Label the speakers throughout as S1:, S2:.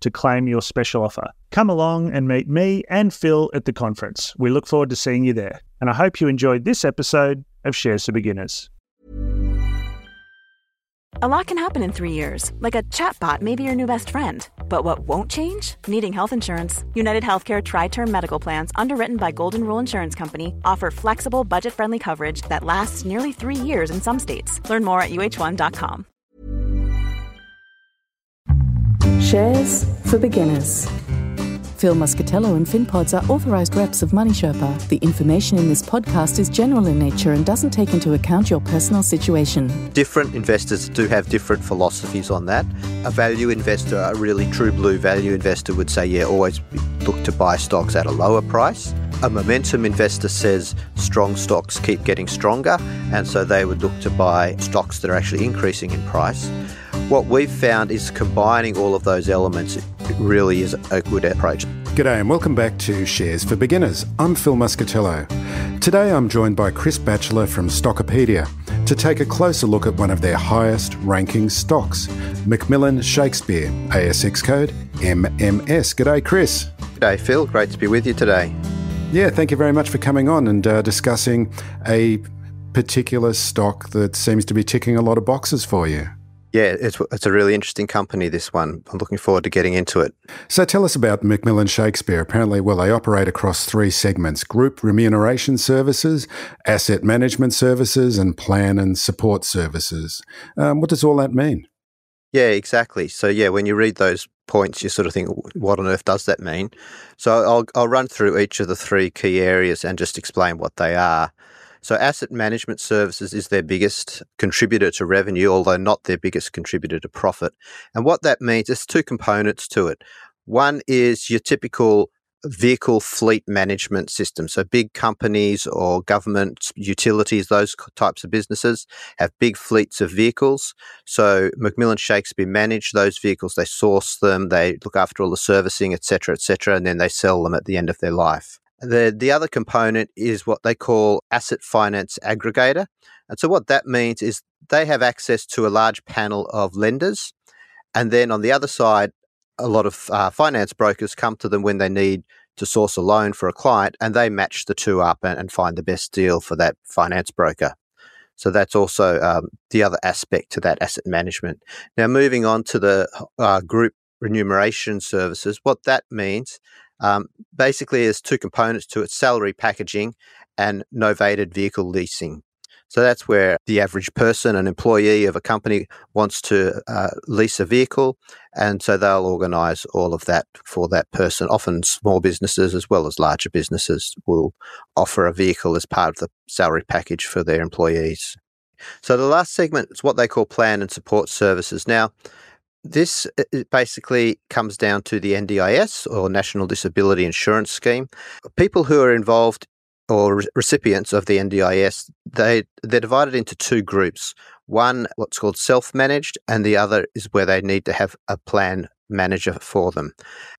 S1: to claim your special offer. Come along and meet me and Phil at the conference. We look forward to seeing you there. And I hope you enjoyed this episode of Shares for Beginners.
S2: A lot can happen in three years, like a chatbot may be your new best friend. But what won't change? Needing health insurance. United Healthcare Tri Term Medical Plans, underwritten by Golden Rule Insurance Company, offer flexible, budget friendly coverage that lasts nearly three years in some states. Learn more at uh1.com.
S3: Shares for Beginners. Phil Muscatello and FinPods are authorised reps of Money Sherpa. The information in this podcast is general in nature and doesn't take into account your personal situation.
S4: Different investors do have different philosophies on that. A value investor, a really true blue value investor, would say, yeah, always look to buy stocks at a lower price. A momentum investor says strong stocks keep getting stronger, and so they would look to buy stocks that are actually increasing in price. What we've found is combining all of those elements really is a good approach.
S5: G'day and welcome back to Shares for Beginners. I'm Phil Muscatello. Today I'm joined by Chris Batchelor from Stockopedia to take a closer look at one of their highest ranking stocks, McMillan Shakespeare, ASX code MMS. G'day, Chris.
S4: G'day, Phil. Great to be with you today.
S5: Yeah, thank you very much for coming on and uh, discussing a particular stock that seems to be ticking a lot of boxes for you.
S4: Yeah, it's, it's a really interesting company, this one. I'm looking forward to getting into it.
S5: So tell us about McMillan Shakespeare. Apparently, well, they operate across three segments group remuneration services, asset management services, and plan and support services. Um, what does all that mean?
S4: Yeah, exactly. So, yeah, when you read those points, you sort of think, what on earth does that mean? So, I'll, I'll run through each of the three key areas and just explain what they are. So, asset management services is their biggest contributor to revenue, although not their biggest contributor to profit. And what that means, there's two components to it. One is your typical vehicle fleet management system. So, big companies or government utilities, those types of businesses have big fleets of vehicles. So, McMillan Shakespeare manage those vehicles, they source them, they look after all the servicing, etc., etc., and then they sell them at the end of their life. The, the other component is what they call asset finance aggregator. And so what that means is they have access to a large panel of lenders. And then on the other side, a lot of uh, finance brokers come to them when they need to source a loan for a client and they match the two up and, and find the best deal for that finance broker. So that's also um, the other aspect to that asset management. Now, moving on to the uh, group remuneration services, what that means um, basically, there's two components to it salary packaging and novated vehicle leasing. So that's where the average person, an employee of a company, wants to uh, lease a vehicle. And so they'll organize all of that for that person. Often small businesses as well as larger businesses will offer a vehicle as part of the salary package for their employees. So the last segment is what they call plan and support services. Now, this uh, basically comes down to the NDIS or National Disability Insurance Scheme. People who are involved or recipients of the NDIS, they they're divided into two groups. One, what's called self-managed, and the other is where they need to have a plan manager for them.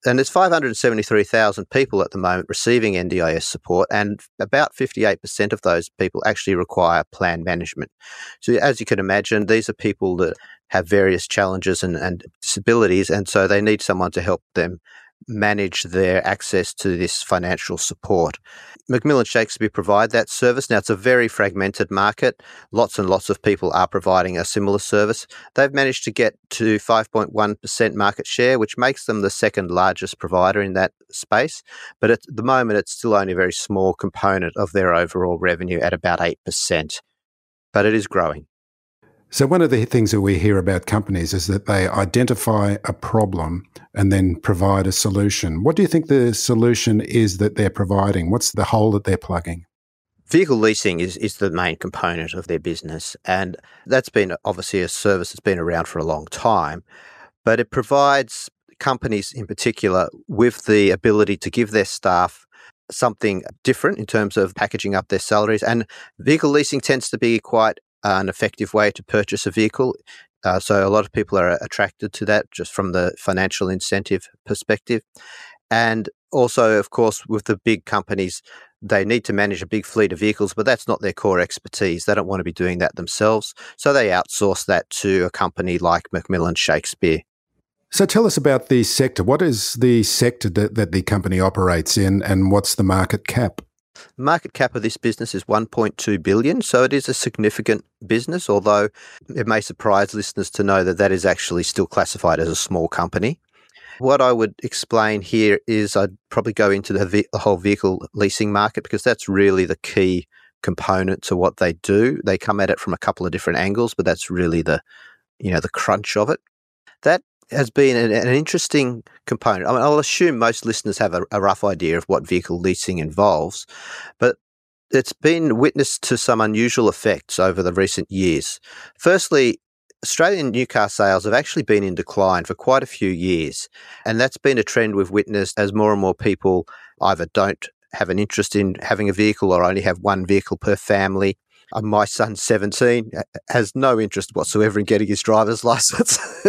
S4: And there's 573,000 people at the moment receiving NDIS support, and about 58% of those people actually require plan management. So, as you can imagine, these are people that have various challenges and, and disabilities, and so they need someone to help them manage their access to this financial support. McMillan Shakespeare provide that service. Now it's a very fragmented market. Lots and lots of people are providing a similar service. They've managed to get to 5.1% market share, which makes them the second largest provider in that space. But at the moment, it's still only a very small component of their overall revenue at about 8%. But it is growing.
S5: So, one of the things that we hear about companies is that they identify a problem and then provide a solution. What do you think the solution is that they're providing? What's the hole that they're plugging?
S4: Vehicle leasing is, is the main component of their business. And that's been obviously a service that's been around for a long time, but it provides companies in particular with the ability to give their staff something different in terms of packaging up their salaries. And vehicle leasing tends to be quite an effective way to purchase a vehicle. Uh, so a lot of people are attracted to that just from the financial incentive perspective. And also, of course, with the big companies, they need to manage a big fleet of vehicles, but that's not their core expertise. They don't want to be doing that themselves. So they outsource that to a company like McMillan Shakespeare.
S5: So tell us about the sector. What is the sector that, that the company operates in and what's the market cap?
S4: The market cap of this business is 1.2 billion, so it is a significant business, although it may surprise listeners to know that that is actually still classified as a small company. What I would explain here is I'd probably go into the, ve- the whole vehicle leasing market because that's really the key component to what they do. They come at it from a couple of different angles, but that's really the you know the crunch of it. That has been an, an interesting component. I mean, I'll assume most listeners have a, a rough idea of what vehicle leasing involves, but it's been witness to some unusual effects over the recent years. Firstly, Australian new car sales have actually been in decline for quite a few years. And that's been a trend we've witnessed as more and more people either don't have an interest in having a vehicle or only have one vehicle per family. Uh, my son, 17, has no interest whatsoever in getting his driver's license.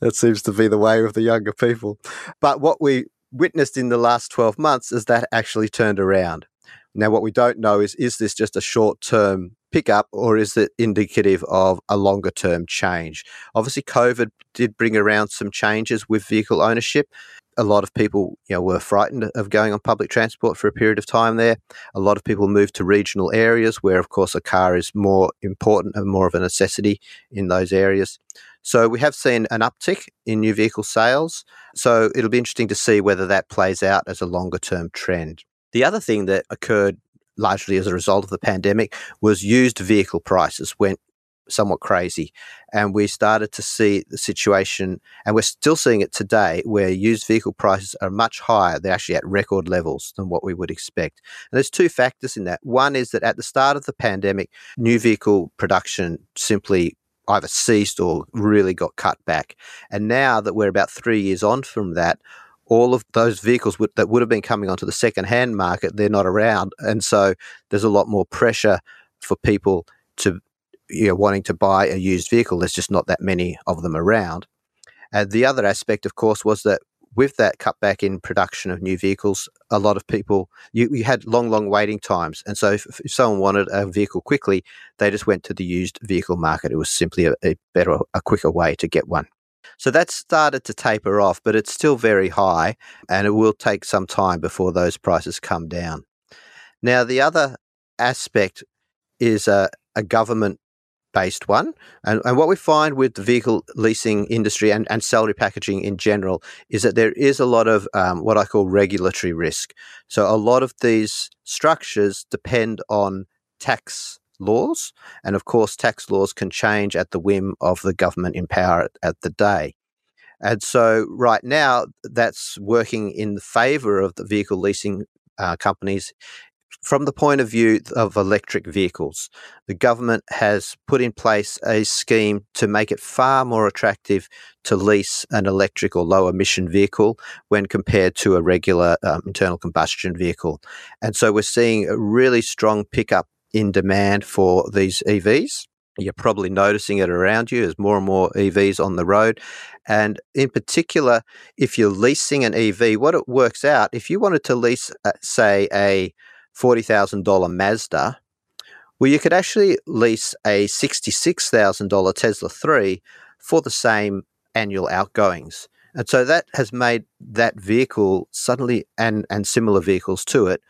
S4: that seems to be the way of the younger people. But what we witnessed in the last 12 months is that actually turned around. Now, what we don't know is is this just a short term pickup or is it indicative of a longer term change? Obviously, COVID did bring around some changes with vehicle ownership a lot of people you know were frightened of going on public transport for a period of time there. A lot of people moved to regional areas where of course a car is more important and more of a necessity in those areas. So we have seen an uptick in new vehicle sales. So it'll be interesting to see whether that plays out as a longer term trend. The other thing that occurred largely as a result of the pandemic was used vehicle prices went somewhat crazy. And we started to see the situation, and we're still seeing it today, where used vehicle prices are much higher. They're actually at record levels than what we would expect. And there's two factors in that. One is that at the start of the pandemic, new vehicle production simply either ceased or really got cut back. And now that we're about three years on from that, all of those vehicles that would have been coming onto the second-hand market, they're not around, and so there's a lot more pressure for people to you know, wanting to buy a used vehicle. There's just not that many of them around. And the other aspect, of course, was that with that cutback in production of new vehicles, a lot of people you, you had long, long waiting times, and so if, if, someone wanted a vehicle quickly, they just went to the used vehicle market. It was simply a, a better, a quicker way to get one. So that started to taper off, but it's still very high, and it will take some time before those prices come down. Now, the other aspect is a, a government based one. And, and what we find with the vehicle leasing industry and, and salary packaging in general is that there is a lot of um, what I call regulatory risk. So a lot of these structures depend on tax laws. And of course, tax laws can change at the whim of the government in power at, at the day. And so, right now, that's working in the favor of the vehicle leasing uh, companies from the point of view of electric vehicles, the government has put in place a scheme to make it far more attractive to lease an electric or low emission vehicle when compared to a regular um, internal combustion vehicle. And so we're seeing a really strong pickup in demand for these EVs. You're probably noticing it around you as more and more EVs on the road. And in particular, if you're leasing an EV, what it works out, if you wanted to lease, uh, say, a $40,000 Mazda, well, you could actually lease a $66,000 Tesla 3 for the same annual outgoings. And so that has made that vehicle suddenly, and, and similar vehicles to it,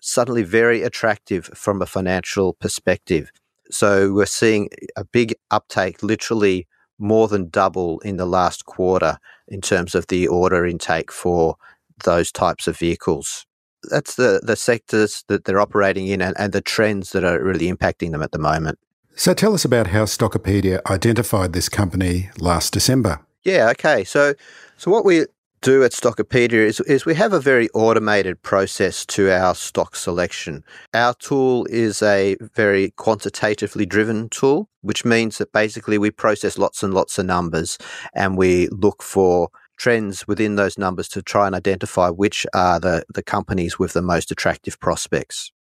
S4: suddenly very attractive from a financial perspective. So we're seeing a big uptake, literally more than double in the last quarter in terms of the order intake for those types of vehicles. That's the, the sectors that they're operating in and, and the trends that are really impacting them at the moment.
S5: So tell us about how Stockopedia identified this company last December.
S4: Yeah, okay. So so what we do at Stockopedia is, is we have a very automated process to our stock selection. Our tool is a very quantitatively driven tool, which means that basically we process lots and lots of numbers and we look for trends within those numbers to try and identify which are the, the companies with the most attractive prospects.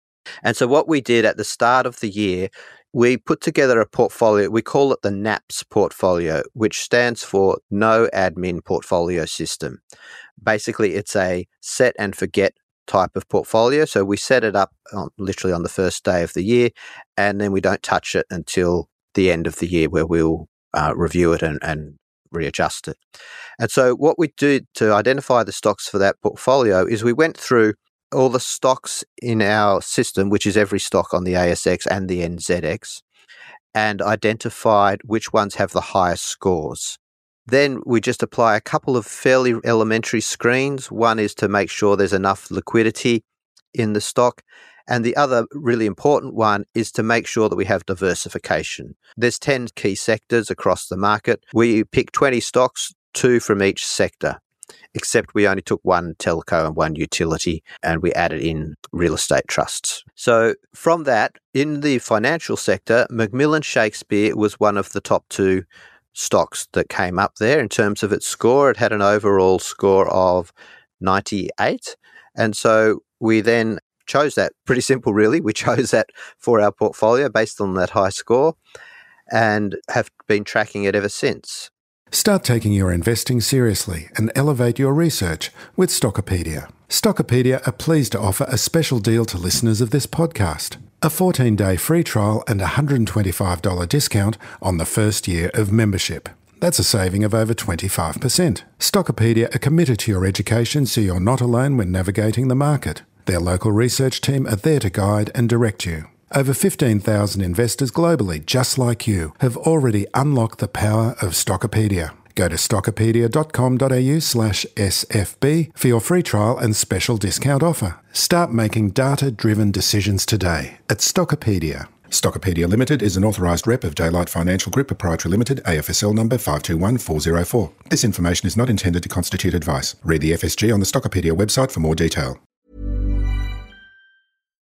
S4: And so what we did at the start of the year we put together a portfolio. We call it the NAPS portfolio, which stands for No Admin Portfolio System. Basically, it's a set and forget type of portfolio. So we set it up on, literally on the first day of the year, and then we don't touch it until the end of the year, where we'll uh, review it and, and readjust it. And so, what we do to identify the stocks for that portfolio is we went through all the stocks in our system, which is every stock on the ASX and the NZX, and identified which ones have the highest scores. Then we just apply a couple of fairly elementary screens. One is to make sure there's enough liquidity in the stock. And the other really important one is to make sure that we have diversification. There's 10 key sectors across the market. We pick 20 stocks, two from each sector except we only took one telco and one utility and we added in real estate trusts. So from that, in the financial sector, McMillan Shakespeare was one of the top two stocks that came up there in terms of its score. It had an overall score of 98. And so we then chose that. Pretty simple, really. We chose that for our portfolio based on that high score and have been tracking it ever since.
S5: Start taking your investing seriously and elevate your research with Stockopedia. Stockopedia are pleased to offer a special deal to listeners of this podcast a 14 day free trial and $125 discount on the first year of membership. That's a saving of over 25%. Stockopedia are committed to your education so you're not alone when navigating the market. Their local research team are there to guide and direct you. Over 15,000 investors globally, just like you, have already unlocked the power of Stockopedia. Go to stockopedia.com.au slash SFB for your free trial and special discount offer. Start making data-driven decisions today at Stockopedia. Stockopedia Limited is an authorised rep of Daylight Financial Group Proprietary Limited, AFSL number 521404. This information is not intended to constitute advice. Read the FSG on the Stockopedia website for more detail.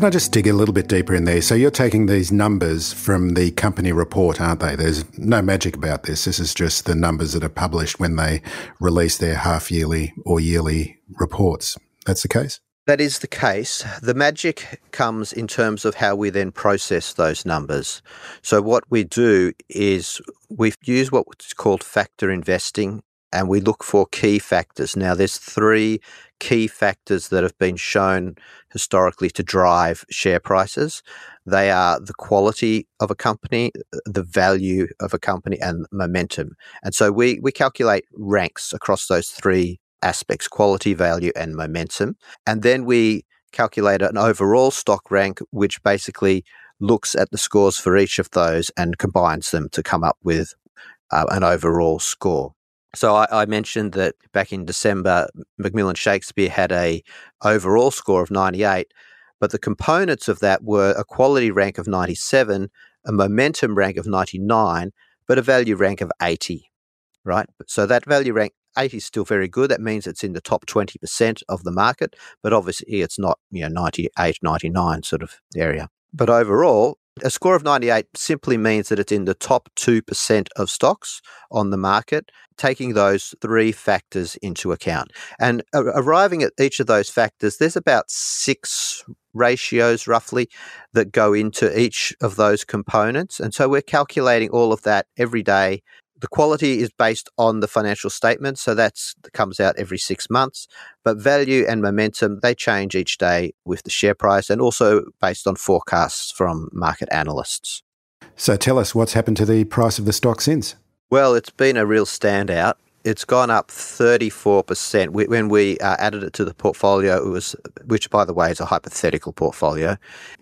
S5: Can I just dig a little bit deeper in there? So you're taking these numbers from the company report, aren't they? There's no magic about this. This is just the numbers that are published when they release their half yearly or yearly reports. That's the case?
S4: That is the case. The magic comes in terms of how we then process those numbers. So, what we do is we use what's called factor investing and we look for key factors. Now, there's three key factors that have been shown historically to drive share prices. They are the quality of a company, the value of a company, and momentum. And so we, we calculate ranks across those three aspects quality, value, and momentum. And then we calculate an overall stock rank, which basically looks at the scores for each of those and combines them to come up with uh, an overall score. So I, I, mentioned that back in December, McMillan Shakespeare had a overall score of 98, but the components of that were a quality rank of 97, a momentum rank of 99, but a value rank of 80. Right. So that value rank 80 is still very good. That means it's in the top 20% of the market, but obviously it's not, you know, 98, 99 sort of area. But overall, A score of 98 simply means that it's in the top 2% of stocks on the market, taking those three factors into account. And arriving at each of those factors, there's about six ratios roughly that go into each of those components. And so we're calculating all of that every day the quality is based on the financial statement, so that comes out every six months. But value and momentum they change each day with the share price, and also based on forecasts from market analysts.
S5: So tell us what's happened to the price of the stock since.
S4: Well, it's been a real standout. It's gone up 34%. When we uh, added it to the portfolio, it was, which by the way is a hypothetical portfolio,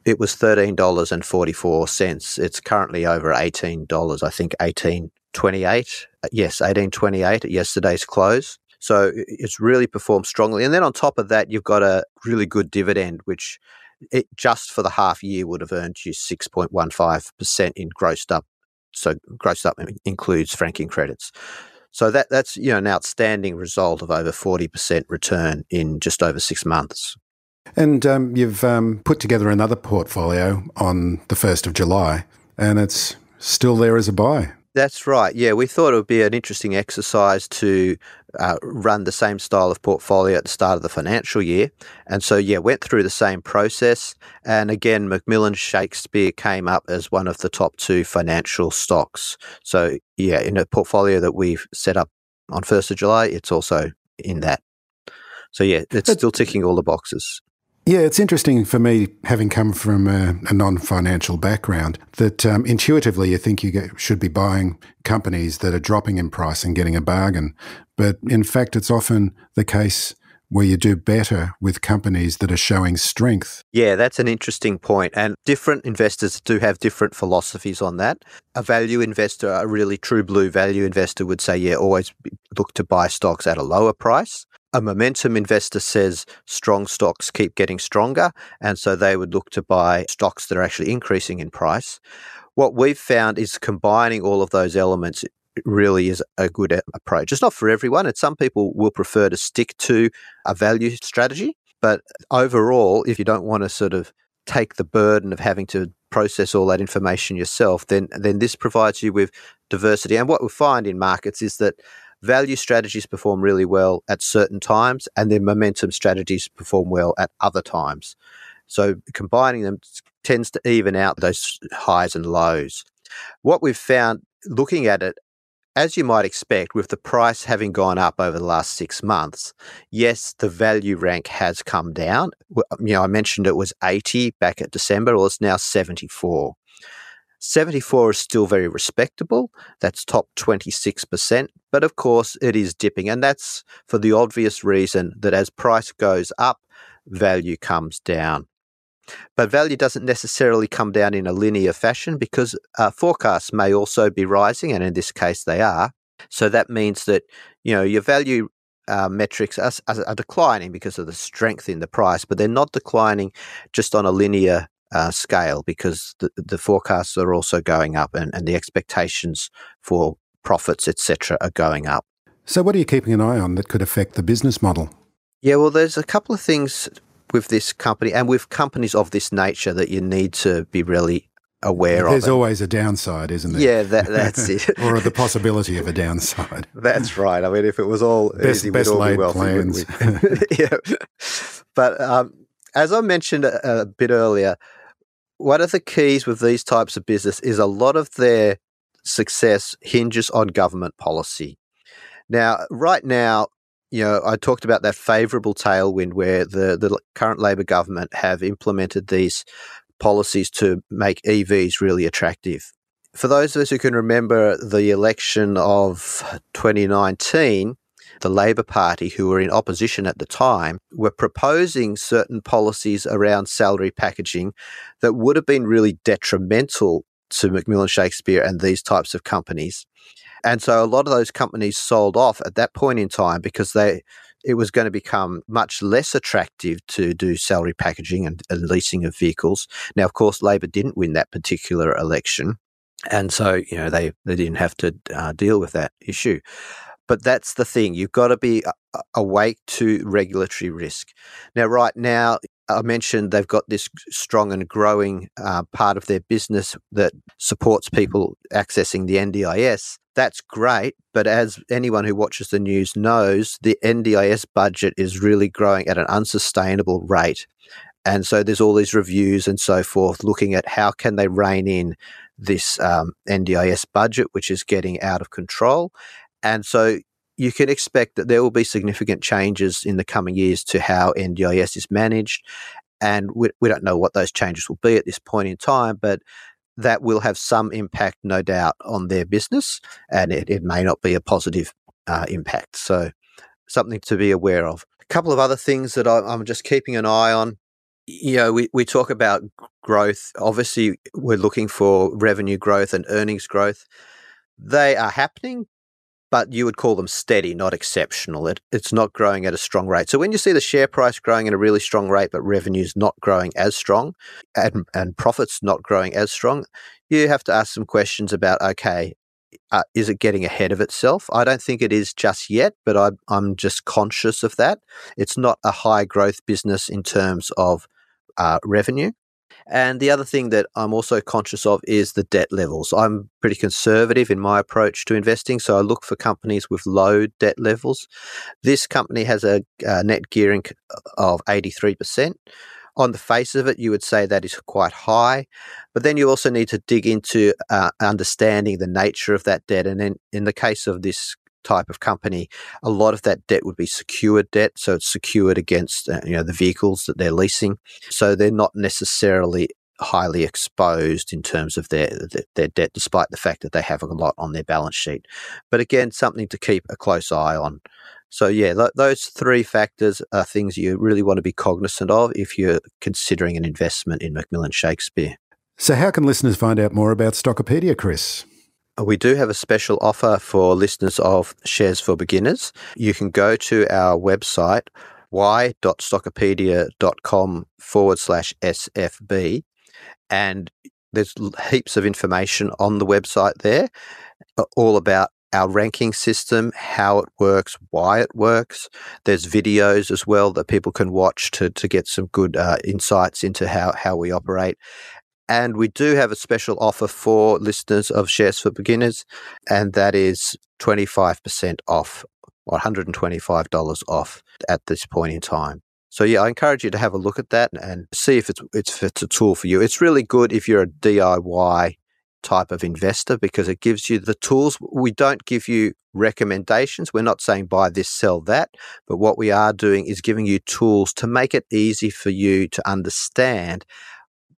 S4: it was $13.44. It's currently over $18, I think 18 28. Yes, 1828 at yesterday's close. So it's really performed strongly. And then on top of that, you've got a really good dividend, which it just for the half year would have earned you 6.15% in grossed up. So grossed up includes franking credits. So that that's you know an outstanding result of over 40% return in just over six months.
S5: And um, you've um, put together another portfolio on the 1st of July, and it's still there as a buy.
S4: That's right. Yeah, we thought it would be an interesting exercise to uh, run the same style of portfolio at the start of the financial year. And so, yeah, went through the same process. And again, McMillan Shakespeare came up as one of the top two financial stocks. So, yeah, in a portfolio that we've set up on 1st of July, it's also in that. So, yeah, it's still ticking all the boxes.
S5: Yeah, it's interesting for me, having come from a, a non financial background, that um, intuitively you think you get, should be buying companies that are dropping in price and getting a bargain. But in fact, it's often the case where you do better with companies that are showing strength.
S4: Yeah, that's an interesting point. And different investors do have different philosophies on that. A value investor, a really true blue value investor, would say, yeah, always look to buy stocks at a lower price a momentum investor says strong stocks keep getting stronger, and so they would look to buy stocks that are actually increasing in price. What we've found is combining all of those elements really is a good approach. It's not for everyone, and some people will prefer to stick to a value strategy. But overall, if you don't want to sort of take the burden of having to process all that information yourself, then then this provides you with diversity. And what we find in markets is that value strategies perform really well at certain times, and then momentum strategies perform well at other times. So combining them tends to even out those highs and lows. What we've found looking at it, as you might expect, with the price having gone up over the last six months, yes, the value rank has come down. You know, I mentioned it was 80 back at December, well, it's now 74. 74 is still very respectable. That's top 26%. But of course, it is dipping. And that's for the obvious reason that as price goes up, value comes down. But value doesn't necessarily come down in a linear fashion because uh, forecasts may also be rising, and in this case, they are. So that means that you know your value uh, metrics are, are, declining because of the strength in the price, but they're not declining just on a linear uh, scale because the, the forecasts are also going up and, and the expectations for profits, etc., are going up.
S5: So, what are you keeping an eye on that could affect the business model?
S4: Yeah, well, there's a couple of things with this company and with companies of this nature that you need to be really aware
S5: There's
S4: of.
S5: There's always a downside, isn't there?
S4: Yeah, that, that's it.
S5: or the possibility of a downside.
S4: That's right. I mean, if it was all
S5: best,
S4: easy,
S5: best
S4: all
S5: laid
S4: be wealthy,
S5: plans.
S4: yeah. But um, as I mentioned a, a bit earlier, one of the keys with these types of business is a lot of their success hinges on government policy. Now, right now, you know, I talked about that favourable tailwind where the, the current Labor government have implemented these policies to make EVs really attractive. For those of us who can remember the election of 2019, the Labor Party, who were in opposition at the time, were proposing certain policies around salary packaging that would have been really detrimental to McMillan Shakespeare and these types of companies. And so a lot of those companies sold off at that point in time because they it was going to become much less attractive to do salary packaging and, and leasing of vehicles. Now, of course, Labor didn't win that particular election. And so, you know, they, they didn't have to uh, deal with that issue. But that's the thing. You've got to be awake to regulatory risk. Now, right now, I mentioned they've got this strong and growing uh, part of their business that supports people accessing the NDIS. That's great, but as anyone who watches the news knows, the NDIS budget is really growing at an unsustainable rate. And so there's all these reviews and so forth looking at how can they rein in this um, NDIS budget, which is getting out of control. And so you can expect that there will be significant changes in the coming years to how NDIS is managed. And we, we don't know what those changes will be at this point in time, but that will have some impact, no doubt, on their business. And it, it may not be a positive uh, impact. So, something to be aware of. A couple of other things that I, I'm just keeping an eye on. You know, we, we talk about growth. Obviously, we're looking for revenue growth and earnings growth. They are happening, but you would call them steady, not exceptional. It, it's not growing at a strong rate. So when you see the share price growing at a really strong rate, but revenues not growing as strong and, and profits not growing as strong, you have to ask some questions about okay, uh, is it getting ahead of itself? I don't think it is just yet, but I, I'm just conscious of that. It's not a high growth business in terms of uh, revenue. And the other thing that I'm also conscious of is the debt levels. I'm pretty conservative in my approach to investing, so I look for companies with low debt levels. This company has a, a net gearing of 83%. On the face of it, you would say that is quite high, but then you also need to dig into uh, understanding the nature of that debt. And in, in the case of this type of company, a lot of that debt would be secured debt. So it's secured against uh, you know the vehicles that they're leasing. So they're not necessarily highly exposed in terms of their their debt, despite the fact that they have a lot on their balance sheet. But again, something to keep a close eye on. So yeah, th- those three factors are things you really want to be cognizant of if you're considering an investment in McMillan Shakespeare.
S5: So how can listeners find out more about Stockopedia, Chris?
S4: We do have a special offer for listeners of Shares for Beginners. You can go to our website, y.stockopedia.com forward slash SFB, and there's heaps of information on the website there, all about our ranking system, how it works, why it works. There's videos as well that people can watch to, to get some good uh, insights into how, how we operate. And we do have a special offer for listeners of Shares for Beginners, and that is 25% off, or $125 off at this point in time. So yeah, I encourage you to have a look at that and see if it's, if it's a tool for you. It's really good if you're a DIY type of investor because it gives you the tools. We don't give you recommendations. We're not saying buy this, sell that, but what we are doing is giving you tools to make it easy for you to understand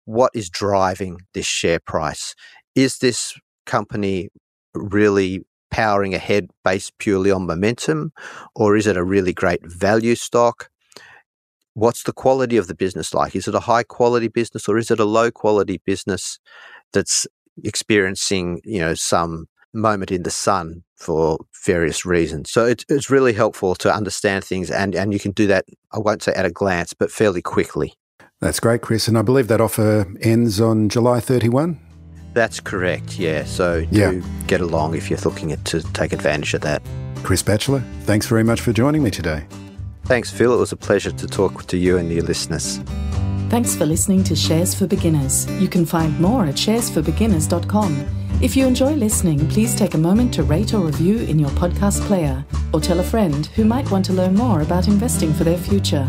S4: what is driving this share price? Is this company really powering ahead based purely on momentum, or is it a really great value stock? What's the quality of the business like? Is it a high quality business or is it a low quality business that's experiencing, you know, some moment in the sun for various reasons. So it's, it's really helpful to understand things and, and you can do that, I won't say at a glance, but fairly quickly.
S5: That's great, Chris. And I believe that offer ends on July 31?
S4: That's correct, yeah. So
S5: yeah.
S4: do get along if you're looking to take advantage of that.
S5: Chris Batchelor, thanks very much for joining me today.
S4: Thanks, Phil. It was a pleasure to talk to you and your listeners.
S3: Thanks for listening to Shares for Beginners. You can find more at sharesforbeginners.com. If you enjoy listening, please take a moment to rate or review in your podcast player or tell a friend who might want to learn more about investing for their future.